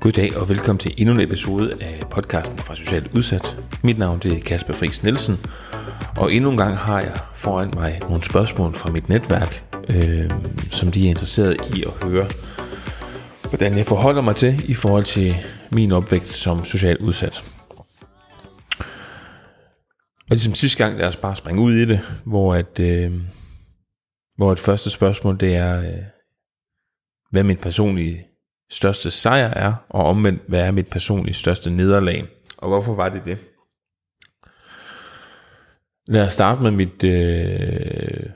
Goddag og velkommen til endnu en episode af podcasten fra Socialt Udsat. Mit navn det er Kasper Friis Nielsen, og endnu en gang har jeg foran mig nogle spørgsmål fra mit netværk, øh, som de er interesseret i at høre, hvordan jeg forholder mig til i forhold til min opvækst som socialt udsat. Og ligesom sidste gang, lad os bare springe ud i det, hvor at, øh, hvor et første spørgsmål det er, øh, hvad min personlige største sejr er, og omvendt, hvad er mit personlige største nederlag. Og hvorfor var det det? Lad os starte med mit øh,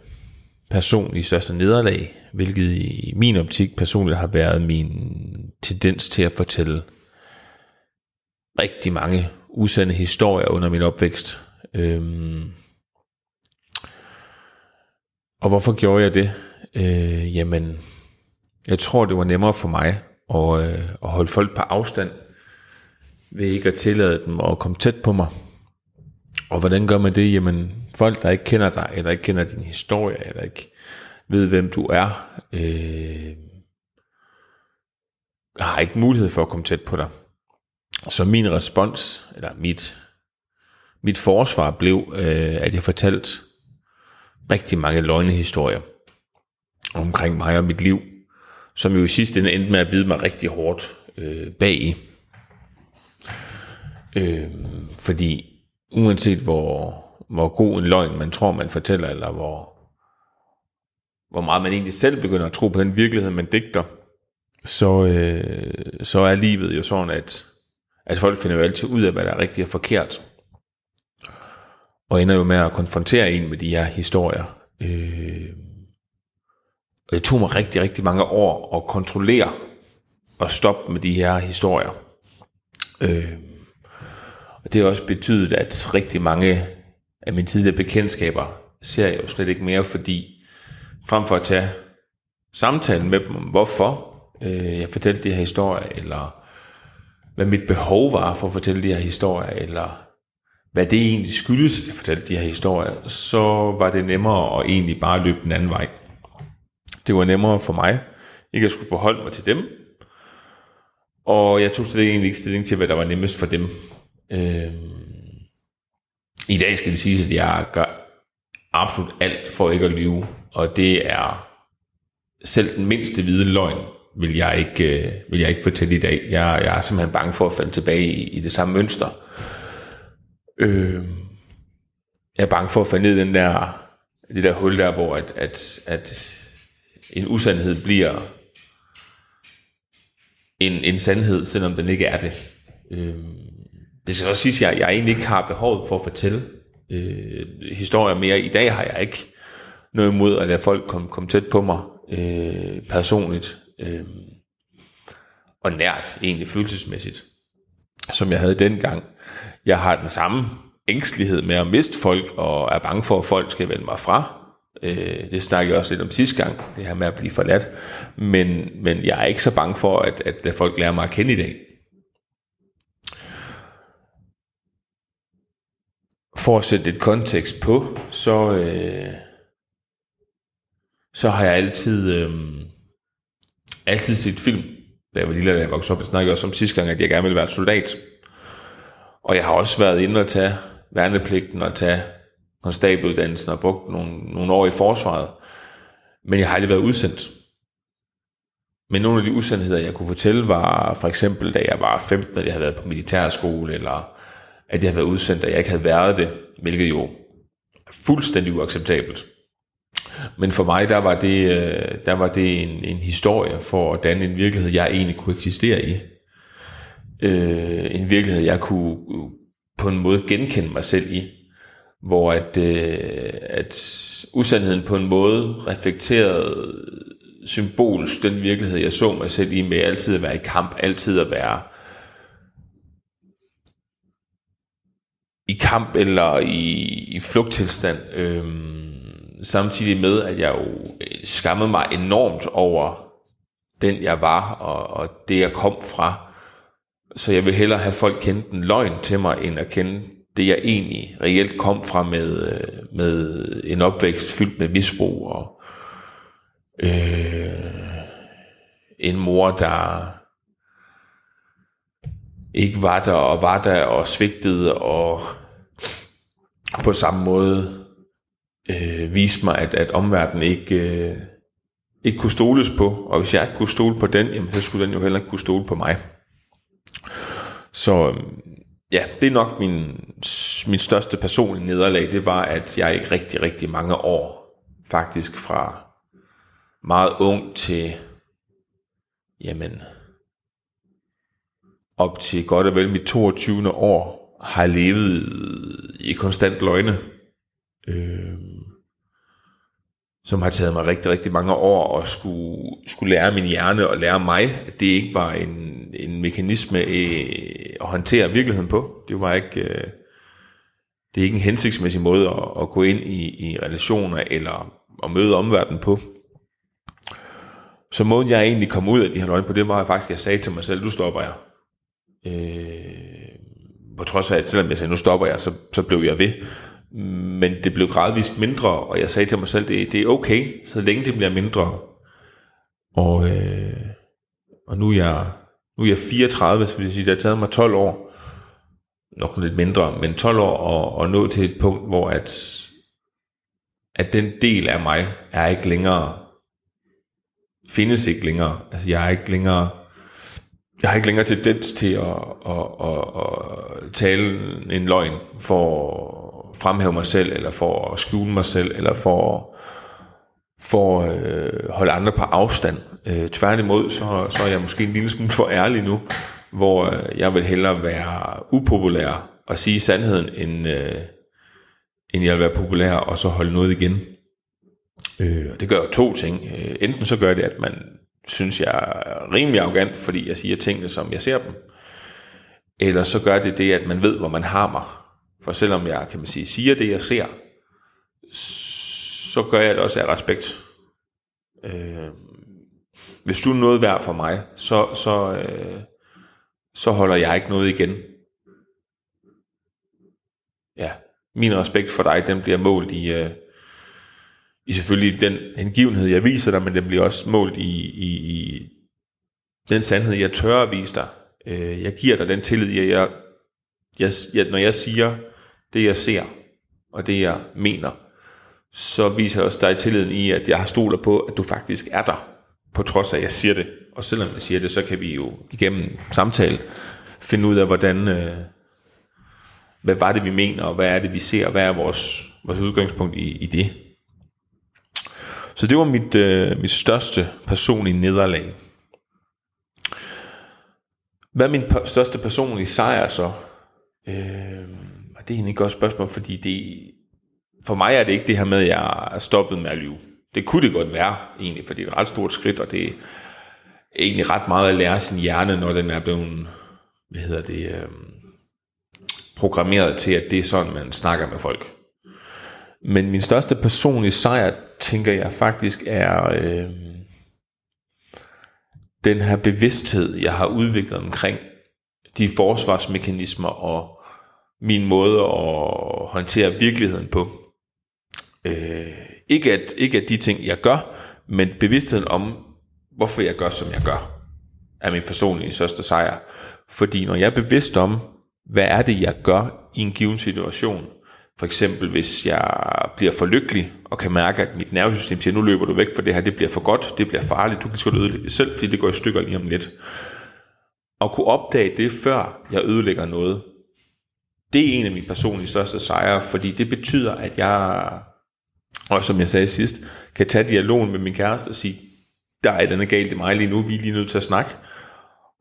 personlige største nederlag, hvilket i min optik personligt har været min tendens til at fortælle rigtig mange usande historier under min opvækst. Øhm, og hvorfor gjorde jeg det? Øh, jamen, jeg tror, det var nemmere for mig og, øh, at holde folk på afstand ved ikke at tillade dem at komme tæt på mig. Og hvordan gør man det? Jamen, folk, der ikke kender dig, eller ikke kender din historie, eller ikke ved, hvem du er, øh, har ikke mulighed for at komme tæt på dig. Så min respons, eller mit, mit forsvar blev, øh, at jeg fortalte rigtig mange løgnehistorier omkring mig og mit liv som jo i sidste ende endte med at bide mig rigtig hårdt øh, bag i. Øh, fordi uanset hvor, hvor god en løgn man tror, man fortæller, eller hvor, hvor meget man egentlig selv begynder at tro på den virkelighed, man digter, så, øh, så er livet jo sådan, at, at folk finder jo altid ud af, hvad der er rigtigt og forkert. Og ender jo med at konfrontere en med de her historier. Øh, og det tog mig rigtig, rigtig mange år at kontrollere og stoppe med de her historier. Øh, og det har også betydet, at rigtig mange af mine tidligere bekendtskaber ser jeg jo slet ikke mere, fordi frem for at tage samtalen med dem om, hvorfor øh, jeg fortalte de her historier, eller hvad mit behov var for at fortælle de her historier, eller hvad det egentlig skyldes, at jeg fortalte de her historier, så var det nemmere at egentlig bare løbe den anden vej. Det var nemmere for mig, ikke at skulle forholde mig til dem. Og jeg tog slet egentlig ikke stilling til, hvad der var nemmest for dem. Øh, I dag skal det siges, at jeg gør absolut alt for ikke at lyve. Og det er selv den mindste hvide løgn, vil jeg ikke, øh, vil jeg ikke fortælle i dag. Jeg, jeg er simpelthen bange for at falde tilbage i, i det samme mønster. Øh, jeg er bange for at falde ned i den der, det der hul der, hvor at, at, at en usandhed bliver en, en sandhed, selvom den ikke er det. Øh, det skal også sige, at jeg, jeg egentlig ikke har behov for at fortælle øh, historier mere. I dag har jeg ikke noget imod at lade folk komme, kom tæt på mig øh, personligt øh, og nært, egentlig følelsesmæssigt, som jeg havde dengang. Jeg har den samme ængstelighed med at miste folk, og er bange for, at folk skal vende mig fra. Øh, det snakkede jeg også lidt om sidste gang, det her med at blive forladt. Men, men jeg er ikke så bange for, at, at, folk lærer mig at kende i dag. For at sætte et kontekst på, så, øh, så har jeg altid, øh, altid set film. Da jeg var lille, da jeg voksede op, jeg snakkede også om sidste gang, at jeg gerne ville være soldat. Og jeg har også været inde og tage værnepligten og tage konstabeluddannelsen og brugt nogle, nogle år i forsvaret. Men jeg har aldrig været udsendt. Men nogle af de usandheder, jeg kunne fortælle, var for eksempel, da jeg var 15, at jeg havde været på militærskole, eller at jeg havde været udsendt, og jeg ikke havde været det, hvilket jo er fuldstændig uacceptabelt. Men for mig, der var det, øh, der var det en, en historie for at danne en virkelighed, jeg egentlig kunne eksistere i. Øh, en virkelighed, jeg kunne øh, på en måde genkende mig selv i hvor at, øh, at usandheden på en måde reflekterede symbolsk den virkelighed, jeg så mig selv i, med altid at være i kamp, altid at være i kamp eller i, i flugttilstand, Øh, samtidig med, at jeg jo øh, skammede mig enormt over den, jeg var, og, og det, jeg kom fra. Så jeg vil hellere have folk kendt en løgn til mig, end at kende det jeg egentlig reelt kom fra med, øh, med en opvækst fyldt med misbrug og, Øh, en mor, der ikke var der, og var der, og svigtede, og på samme måde øh, viste mig, at, at omverdenen ikke, øh, ikke kunne stoles på. Og hvis jeg ikke kunne stole på den, jamen, så skulle den jo heller ikke kunne stole på mig. Så øhm, ja, det er nok min, min største personlige nederlag, det var, at jeg ikke rigtig, rigtig mange år, faktisk fra meget ung til, jamen, op til godt og vel mit 22. år, har levet i konstant løgne. Øh, som har taget mig rigtig, rigtig mange år at skulle, skulle lære min hjerne og lære mig, at det ikke var en, en mekanisme øh, at håndtere virkeligheden på. Det var ikke, øh, det er ikke en hensigtsmæssig måde at, at gå ind i, i relationer eller at møde omverdenen på. Så måden jeg egentlig kom ud af de her løgne på, det var faktisk, at jeg sagde til mig selv, nu stopper jeg. Øh, på trods af, at selvom jeg sagde, nu stopper jeg, så, så blev jeg ved. Men det blev gradvist mindre, og jeg sagde til mig selv, det, det er okay, så længe det bliver mindre. Og, øh, og nu, er jeg, nu er jeg 34, så vil jeg sige, det har taget mig 12 år, nok lidt mindre, men 12 år at, at nå til et punkt, hvor at, at den del af mig er ikke længere, findes ikke længere. Altså jeg er ikke længere jeg har ikke længere tendens til at, at, at, at tale en løgn for fremhæve mig selv, eller for at skjule mig selv, eller for, for at øh, holde andre på afstand. Øh, tværtimod, så, så er jeg måske en lille smule for ærlig nu, hvor øh, jeg vil hellere være upopulær og sige sandheden, end, øh, end jeg vil være populær og så holde noget igen. Øh, og det gør jo to ting. Øh, enten så gør det, at man synes jeg er rimelig arrogant, fordi jeg siger tingene, som jeg ser dem. Eller så gør det det, at man ved, hvor man har mig. For selvom jeg, kan man sige, siger det, jeg ser, så gør jeg det også af respekt. Øh, hvis du er noget værd for mig, så, så, øh, så holder jeg ikke noget igen. Ja, min respekt for dig, den bliver målt i, øh, i selvfølgelig den hengivenhed, jeg viser dig, men den bliver også målt i, i, i den sandhed, jeg tør at vise dig. Øh, jeg giver dig den tillid, jeg, jeg, jeg, jeg, når jeg siger det, jeg ser, og det, jeg mener, så viser jeg også dig tilliden i, at jeg har stoler på, at du faktisk er der, på trods af, at jeg siger det. Og selvom jeg siger det, så kan vi jo igennem samtale finde ud af, hvordan, øh, hvad var det, vi mener, og hvad er det, vi ser, og hvad er vores, vores udgangspunkt i, i det. Så det var mit, øh, mit største personlige nederlag. Hvad er min største personlige sejr så? Øh, det er egentlig et godt spørgsmål, fordi det, for mig er det ikke det her med, at jeg er stoppet med at lyve. Det kunne det godt være, egentlig, for det er et ret stort skridt, og det er egentlig ret meget at lære sin hjerne, når den er blevet, hvad hedder det, øh, programmeret til, at det er sådan, man snakker med folk. Men min største personlige sejr, tænker jeg faktisk, er øh, den her bevidsthed, jeg har udviklet omkring de forsvarsmekanismer og min måde at håndtere virkeligheden på. Øh, ikke, at, ikke at de ting, jeg gør, men bevidstheden om, hvorfor jeg gør, som jeg gør, er min personlige største sejr. Fordi når jeg er bevidst om, hvad er det, jeg gør i en given situation, for eksempel hvis jeg bliver for lykkelig og kan mærke, at mit nervesystem siger, nu løber du væk fra det her, det bliver for godt, det bliver farligt, du kan sgu ødelægge det selv, fordi det går i stykker lige om lidt. Og kunne opdage det, før jeg ødelægger noget, det er en af mine personlige største sejre, fordi det betyder, at jeg, og som jeg sagde sidst, kan tage dialogen med min kæreste og sige, der er et eller andet galt i mig lige nu, vi er lige nødt til at snakke.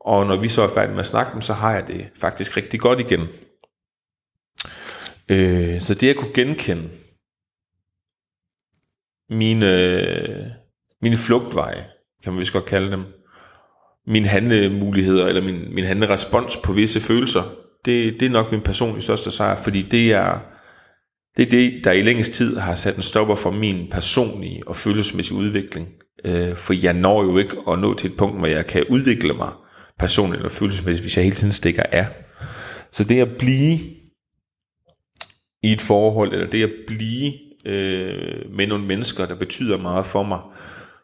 Og når vi så er færdige med at snakke, så har jeg det faktisk rigtig godt igen. Øh, så det at kunne genkende mine, mine flugtveje, kan man vist godt kalde dem, mine handlemuligheder, eller min, min handlerespons på visse følelser, det, det er nok min personlige største sejr, fordi det er, det er det, der i længst tid har sat en stopper for min personlige og følelsesmæssige udvikling. Øh, for jeg når jo ikke at nå til et punkt, hvor jeg kan udvikle mig personligt og følelsesmæssigt, hvis jeg hele tiden stikker af. Så det at blive i et forhold, eller det at blive øh, med nogle mennesker, der betyder meget for mig,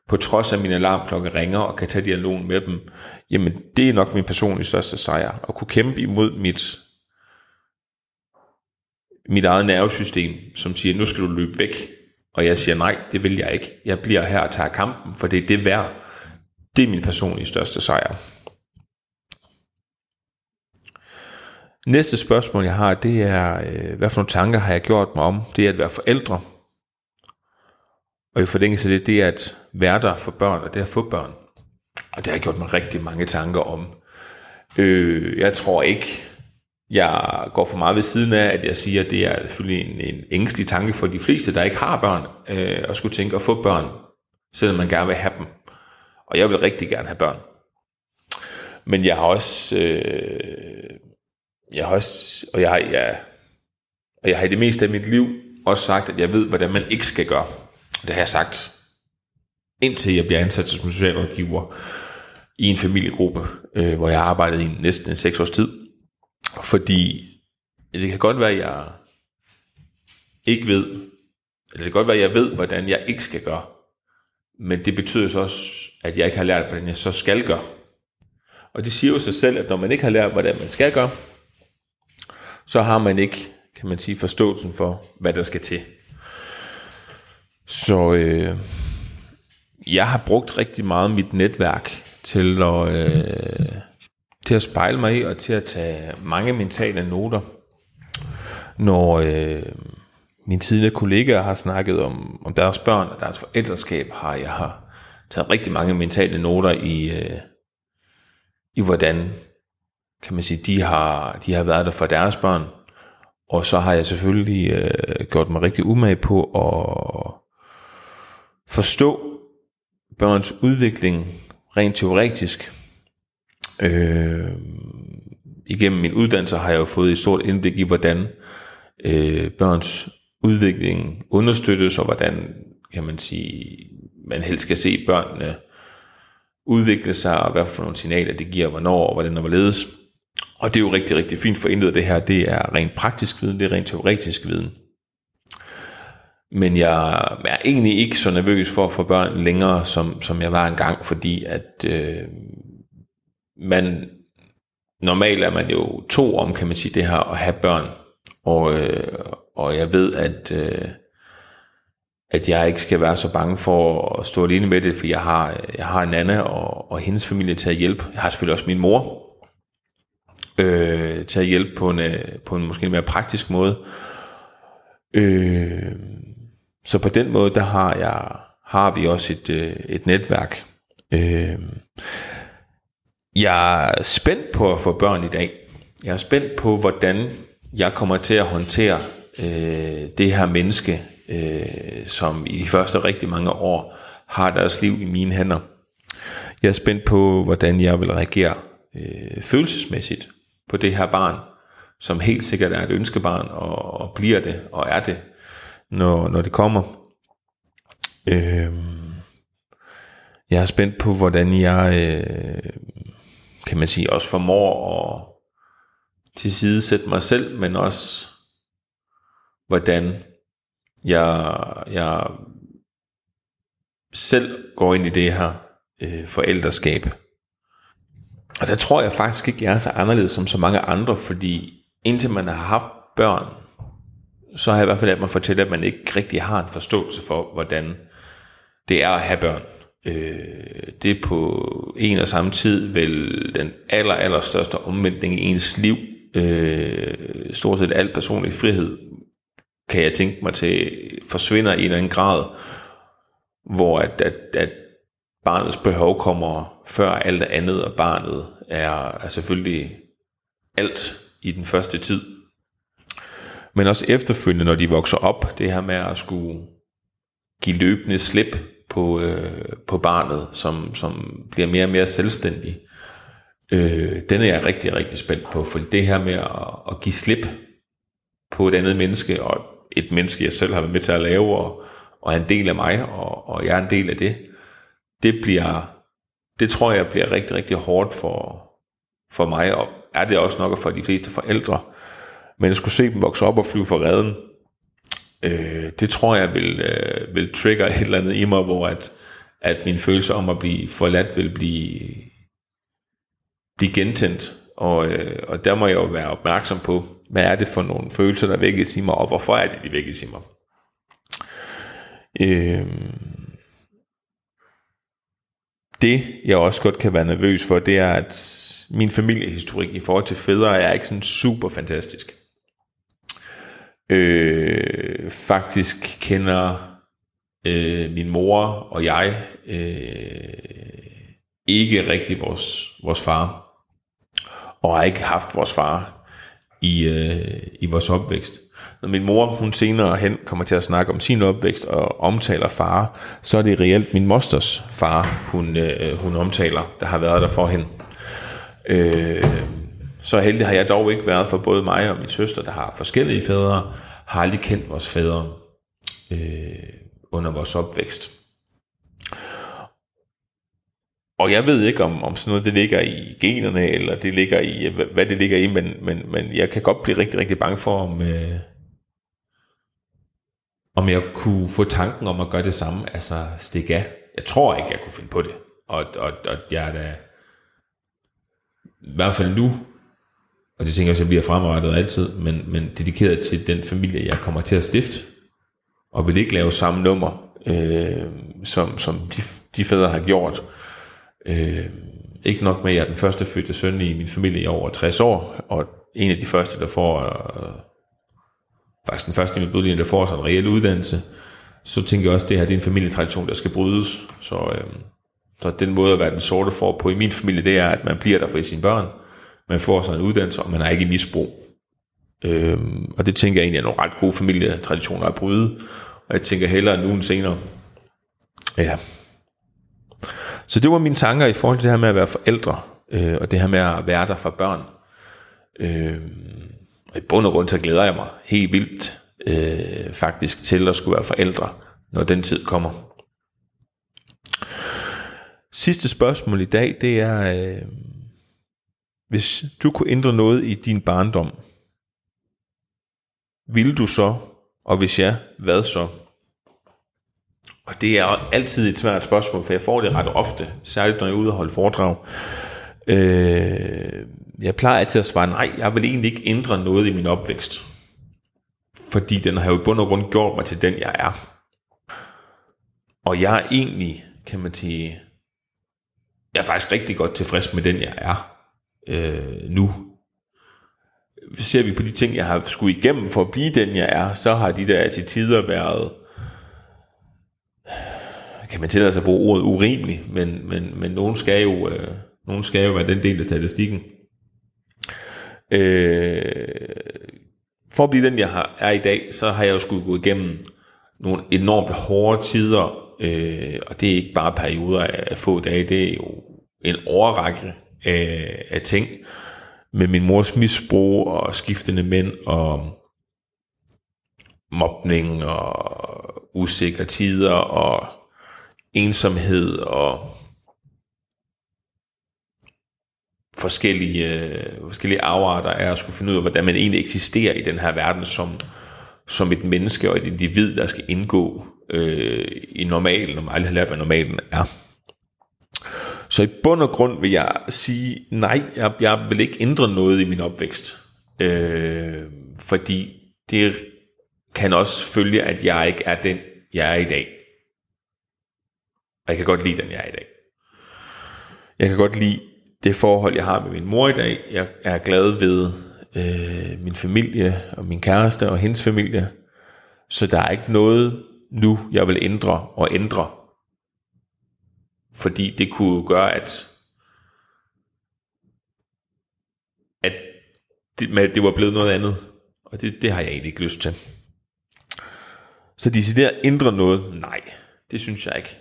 på trods af min alarmklokke ringer og kan tage dialogen med dem, jamen det er nok min personlige største sejr. At kunne kæmpe imod mit, mit eget nervesystem, som siger, nu skal du løbe væk. Og jeg siger, nej, det vil jeg ikke. Jeg bliver her og tager kampen, for det er det værd. Det er min personlige største sejr. Næste spørgsmål, jeg har, det er, øh, hvad for nogle tanker har jeg gjort mig om det er at være forældre? Og i forlængelse af det, det er at være der for børn, og det er at få børn. Og det har jeg gjort mig rigtig mange tanker om. Øh, jeg tror ikke, jeg går for meget ved siden af, at jeg siger, at det er selvfølgelig en, en ængstelig tanke for de fleste, der ikke har børn, øh, at skulle tænke at få børn, selvom man gerne vil have dem. Og jeg vil rigtig gerne have børn. Men jeg har også, øh, jeg har også, og jeg har, jeg, og jeg har i det meste af mit liv også sagt, at jeg ved, hvordan man ikke skal gøre. Det har jeg sagt, indtil jeg bliver ansat som socialrådgiver i en familiegruppe, øh, hvor jeg arbejdede i næsten en seks års tid. Fordi det kan godt være, at jeg ikke ved, eller det kan godt være, at jeg ved, hvordan jeg ikke skal gøre. Men det betyder så også, at jeg ikke har lært, hvordan jeg så skal gøre. Og det siger jo sig selv, at når man ikke har lært, hvordan man skal gøre, så har man ikke, kan man sige, forståelsen for, hvad der skal til. Så øh, jeg har brugt rigtig meget mit netværk til at, øh, til at spejle mig i, og til at tage mange mentale noter. Når øh, mine tidligere kollegaer har snakket om, om deres børn og deres forældreskab, har jeg taget rigtig mange mentale noter i, øh, i hvordan kan man sige, de har, de har været der for deres børn. Og så har jeg selvfølgelig øh, gjort mig rigtig umage på at forstå børns udvikling rent teoretisk. Øh, igennem min uddannelse har jeg jo fået et stort indblik i, hvordan øh, børns udvikling understøttes, og hvordan, kan man sige, man helst skal se børnene udvikle sig, og hvad for nogle signaler det giver, hvornår og hvordan der var ledes. Og det er jo rigtig, rigtig fint for intet det her. Det er rent praktisk viden, det er rent teoretisk viden. Men jeg er egentlig ikke så nervøs for at få børn længere, som, som jeg var engang, fordi at øh, man, normalt er man jo to om, kan man sige, det her at have børn. Og, øh, og jeg ved, at, øh, at jeg ikke skal være så bange for at stå alene med det, for jeg har, jeg har Nana og, og hendes familie til at hjælpe. Jeg har selvfølgelig også min mor øh, til at hjælpe på en, øh, på en måske mere praktisk måde. Øh, så på den måde, der har, jeg, har vi også et, øh, et netværk. Øh, jeg er spændt på at få børn i dag. Jeg er spændt på, hvordan jeg kommer til at håndtere øh, det her menneske, øh, som i de første rigtig mange år har deres liv i mine hænder. Jeg er spændt på, hvordan jeg vil reagere øh, følelsesmæssigt på det her barn, som helt sikkert er et ønskebarn, og, og bliver det, og er det, når, når det kommer. Øh, jeg er spændt på, hvordan jeg, øh, kan man sige, også formår at tilsidesætte mig selv, men også hvordan jeg, jeg selv går ind i det her øh, forældreskab. Og der tror jeg faktisk ikke, jeg er så anderledes som så mange andre, fordi indtil man har haft børn, så har jeg i hvert fald lært mig at fortælle, at man ikke rigtig har en forståelse for, hvordan det er at have børn. Øh, det er på en og samme tid vel den aller, aller største omvendning i ens liv. Øh, stort set al personlig frihed, kan jeg tænke mig til, forsvinder i en eller anden grad, hvor at, at, at barnets behov kommer før alt andet, og barnet er, er selvfølgelig alt i den første tid. Men også efterfølgende, når de vokser op, det her med at skulle give løbende slip på, øh, på barnet, som, som bliver mere og mere selvstændig. Øh, den er jeg rigtig, rigtig spændt på, for det her med at, at give slip på et andet menneske, og et menneske, jeg selv har været med til at lave, og, og er en del af mig, og, og jeg er en del af det, det bliver, det tror jeg bliver rigtig, rigtig hårdt for, for mig, og er det også nok for de fleste forældre. Men at skulle se dem vokse op og flyve for redden, øh, det tror jeg vil, øh, vil trigger et eller andet i mig, hvor at, at min følelse om at blive forladt vil blive, blive gentændt. Og, øh, og der må jeg jo være opmærksom på, hvad er det for nogle følelser, der vækkes i mig, og hvorfor er det, de vækkes i mig. Øh, det, jeg også godt kan være nervøs for, det er, at min familiehistorik i forhold til fædre er ikke sådan super fantastisk. Øh, faktisk kender øh, min mor og jeg øh, ikke rigtig vores, vores far, og har ikke haft vores far i, øh, i vores opvækst. Når min mor, hun senere hen kommer til at snakke om sin opvækst og omtaler far, så er det reelt min mosters far, hun, øh, hun omtaler, der har været der for hende. Øh, så heldig har jeg dog ikke været for både mig og min søster, der har forskellige fædre, har aldrig kendt vores fædre øh, under vores opvækst. Og jeg ved ikke, om, om sådan noget det ligger i generne, eller det ligger i, øh, hvad det ligger i, men, men, men jeg kan godt blive rigtig, rigtig bange for, om, øh, om jeg kunne få tanken om at gøre det samme, altså stikke af. Jeg tror ikke, jeg kunne finde på det. Og, og, og jeg er da, i hvert fald nu, og det tænker jeg også, jeg bliver fremrettet altid, men, men dedikeret til den familie, jeg kommer til at stifte, og vil ikke lave samme nummer, øh, som, som de, de fædre har gjort. Øh, ikke nok med, at jeg er den første fødte søn i min familie i over 60 år, og en af de første, der får, øh, faktisk den første i min blodlinje, der får sådan en reel uddannelse, så tænker jeg også, at det her det er en familietradition, der skal brydes. Så, øh, så den måde at være den sorte for på i min familie, det er, at man bliver der for sine børn, man får sig en uddannelse, og man er ikke i misbrug. Øhm, og det tænker jeg egentlig er nogle ret gode familietraditioner at bryde, og jeg tænker hellere nu end senere. Ja. Så det var mine tanker i forhold til det her med at være forældre, øh, og det her med at være der for børn. Øh, og i bund og grund så glæder jeg mig helt vildt øh, faktisk til at skulle være forældre, når den tid kommer. Sidste spørgsmål i dag, det er, øh, hvis du kunne ændre noget i din barndom, ville du så, og hvis ja, hvad så? Og det er altid et svært spørgsmål, for jeg får det ret ofte, særligt når jeg er ude og holde foredrag. Øh, jeg plejer altid at svare, nej, jeg vil egentlig ikke ændre noget i min opvækst. Fordi den har jo i bund og grund gjort mig til den, jeg er. Og jeg er egentlig, kan man sige, jeg er faktisk rigtig godt tilfreds med den, jeg er øh, nu. Ser vi på de ting, jeg har skulle igennem for at blive den, jeg er, så har de der til tider været, kan man tillade sig at bruge ordet urimelig, men, men, men nogen, skal jo, øh, nogen skal jo være den del af statistikken. Øh, for at blive den, jeg har, er i dag, så har jeg jo skulle gå igennem nogle enormt hårde tider, øh, og det er ikke bare perioder af få dage, det er jo en overrække af, af ting, med min mors misbrug og skiftende mænd og mobning og usikre tider og ensomhed og forskellige, øh, forskellige afarter af at skulle finde ud af, hvordan man egentlig eksisterer i den her verden som, som et menneske og et individ, der skal indgå øh, i normalen, og aldrig har lært, hvad normalen er. Så i bund og grund vil jeg sige, nej, jeg, jeg vil ikke ændre noget i min opvækst. Øh, fordi det kan også følge, at jeg ikke er den, jeg er i dag. Og jeg kan godt lide den, jeg er i dag. Jeg kan godt lide det forhold, jeg har med min mor i dag. Jeg er glad ved øh, min familie og min kæreste og hendes familie. Så der er ikke noget nu, jeg vil ændre og ændre fordi det kunne gøre, at, at det, med, det var blevet noget andet. Og det, det har jeg egentlig ikke lyst til. Så de der ændre noget? Nej, det synes jeg ikke.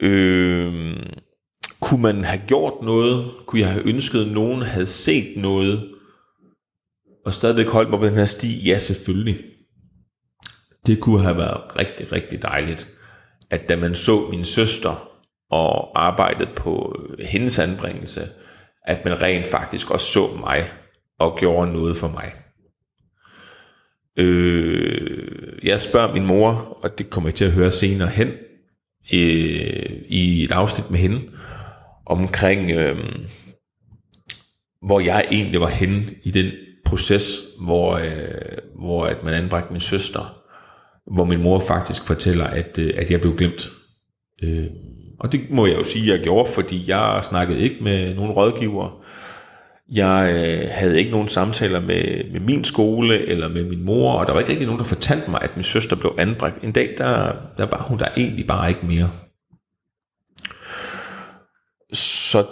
Øh, kunne man have gjort noget? Kunne jeg have ønsket, at nogen havde set noget? Og stadigvæk holdt mig på den her sti? Ja, selvfølgelig. Det kunne have været rigtig, rigtig dejligt, at da man så min søster og arbejdet på øh, hendes anbringelse, at man rent faktisk også så mig og gjorde noget for mig. Øh, jeg spørger min mor, og det kommer jeg til at høre senere hen, øh, i et afsnit med hende, omkring, øh, hvor jeg egentlig var henne i den proces, hvor, øh, hvor at man anbragte min søster, hvor min mor faktisk fortæller, at, øh, at jeg blev glemt. Øh, og det må jeg jo sige, jeg gjorde, fordi jeg snakkede ikke med nogen rådgiver. Jeg øh, havde ikke nogen samtaler med, med min skole eller med min mor, og der var ikke rigtig nogen, der fortalte mig, at min søster blev anbragt. En dag, der, der var hun der egentlig bare ikke mere. Så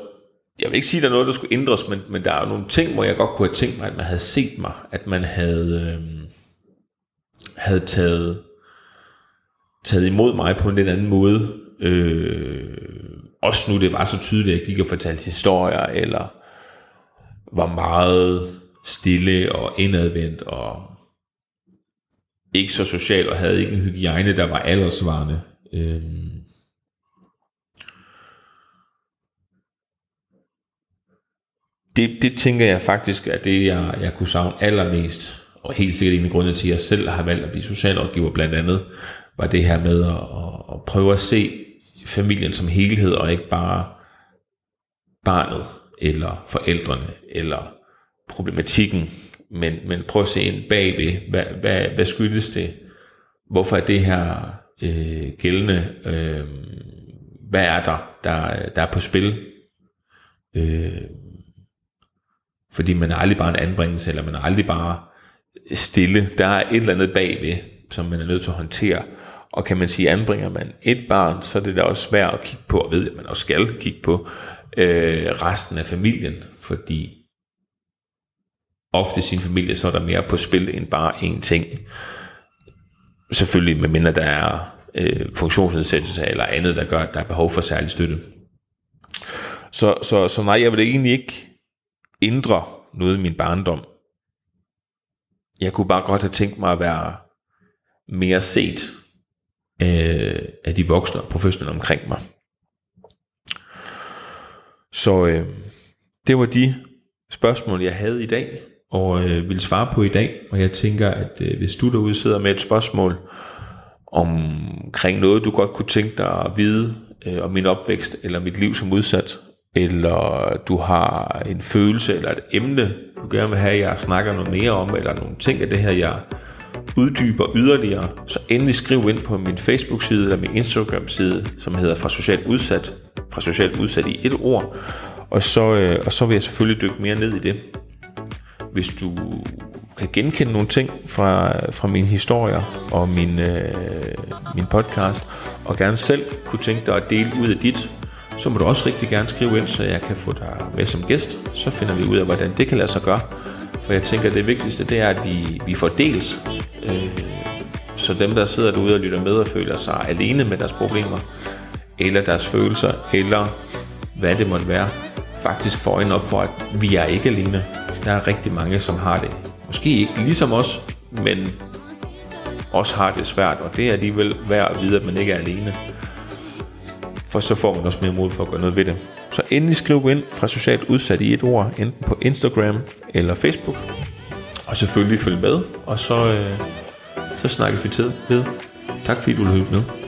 jeg vil ikke sige, at der er noget, der skulle ændres, men, men der er jo nogle ting, hvor jeg godt kunne have tænkt mig, at man havde set mig, at man havde, øh, havde taget, taget imod mig på en lidt anden måde. Øh, også nu det var så tydeligt, at jeg gik og fortalte historier, eller var meget stille og indadvendt, og ikke så social, og havde ikke en hygiejne, der var aldersvarende. Øh, det, det tænker jeg faktisk er det, jeg, jeg kunne savne allermest, og helt sikkert en af grundene til, at jeg selv har valgt at blive socialrådgiver blandt andet, var det her med at, at, at prøve at se familien som helhed, og ikke bare barnet, eller forældrene, eller problematikken, men, men prøv at se ind bagved, hvad, hvad, hvad skyldes det? Hvorfor er det her øh, gældende? Øh, hvad er der, der, der er på spil? Øh, fordi man er aldrig bare en anbringelse, eller man er aldrig bare stille. Der er et eller andet bagved, som man er nødt til at håndtere. Og kan man sige, anbringer man et barn, så er det da også svært at kigge på, og ved at man også skal kigge på øh, resten af familien, fordi ofte i sin familie, så er der mere på spil end bare én ting. Selvfølgelig, medmindre der er øh, funktionsnedsættelse eller andet, der gør, at der er behov for særlig støtte. Så, så, så nej, jeg vil egentlig ikke ændre noget i min barndom. Jeg kunne bare godt have tænkt mig at være mere set øh, af de voksne og professionelle omkring mig. Så øh, det var de spørgsmål, jeg havde i dag, og øh, ville svare på i dag. Og jeg tænker, at øh, hvis du derude sidder med et spørgsmål omkring noget, du godt kunne tænke dig at vide øh, om min opvækst eller mit liv som udsat, eller du har en følelse eller et emne, du gerne vil have, at jeg snakker noget mere om, eller nogle ting af det her, jeg uddyber yderligere, så endelig skriv ind på min Facebook-side eller min Instagram-side, som hedder fra socialt udsat, fra socialt udsat i et ord, og så, øh, og så vil jeg selvfølgelig dykke mere ned i det. Hvis du kan genkende nogle ting fra, fra mine historier og min, øh, min podcast, og gerne selv kunne tænke dig at dele ud af dit så må du også rigtig gerne skrive ind, så jeg kan få dig med som gæst. Så finder vi ud af, hvordan det kan lade sig gøre. For jeg tænker, at det vigtigste, det er, at vi, vi får dels. Øh, så dem, der sidder derude og lytter med og føler sig alene med deres problemer, eller deres følelser, eller hvad det måtte være, faktisk får en op for, at vi er ikke alene. Der er rigtig mange, som har det. Måske ikke ligesom os, men også har det svært, og det er alligevel værd at vide, at man ikke er alene for så får man også mere mod for at gøre noget ved det. Så endelig skriv ind fra socialt udsat i et ord, enten på Instagram eller Facebook. Og selvfølgelig følg med, og så, øh, så snakkes vi til ved. Tak fordi du lyttede med.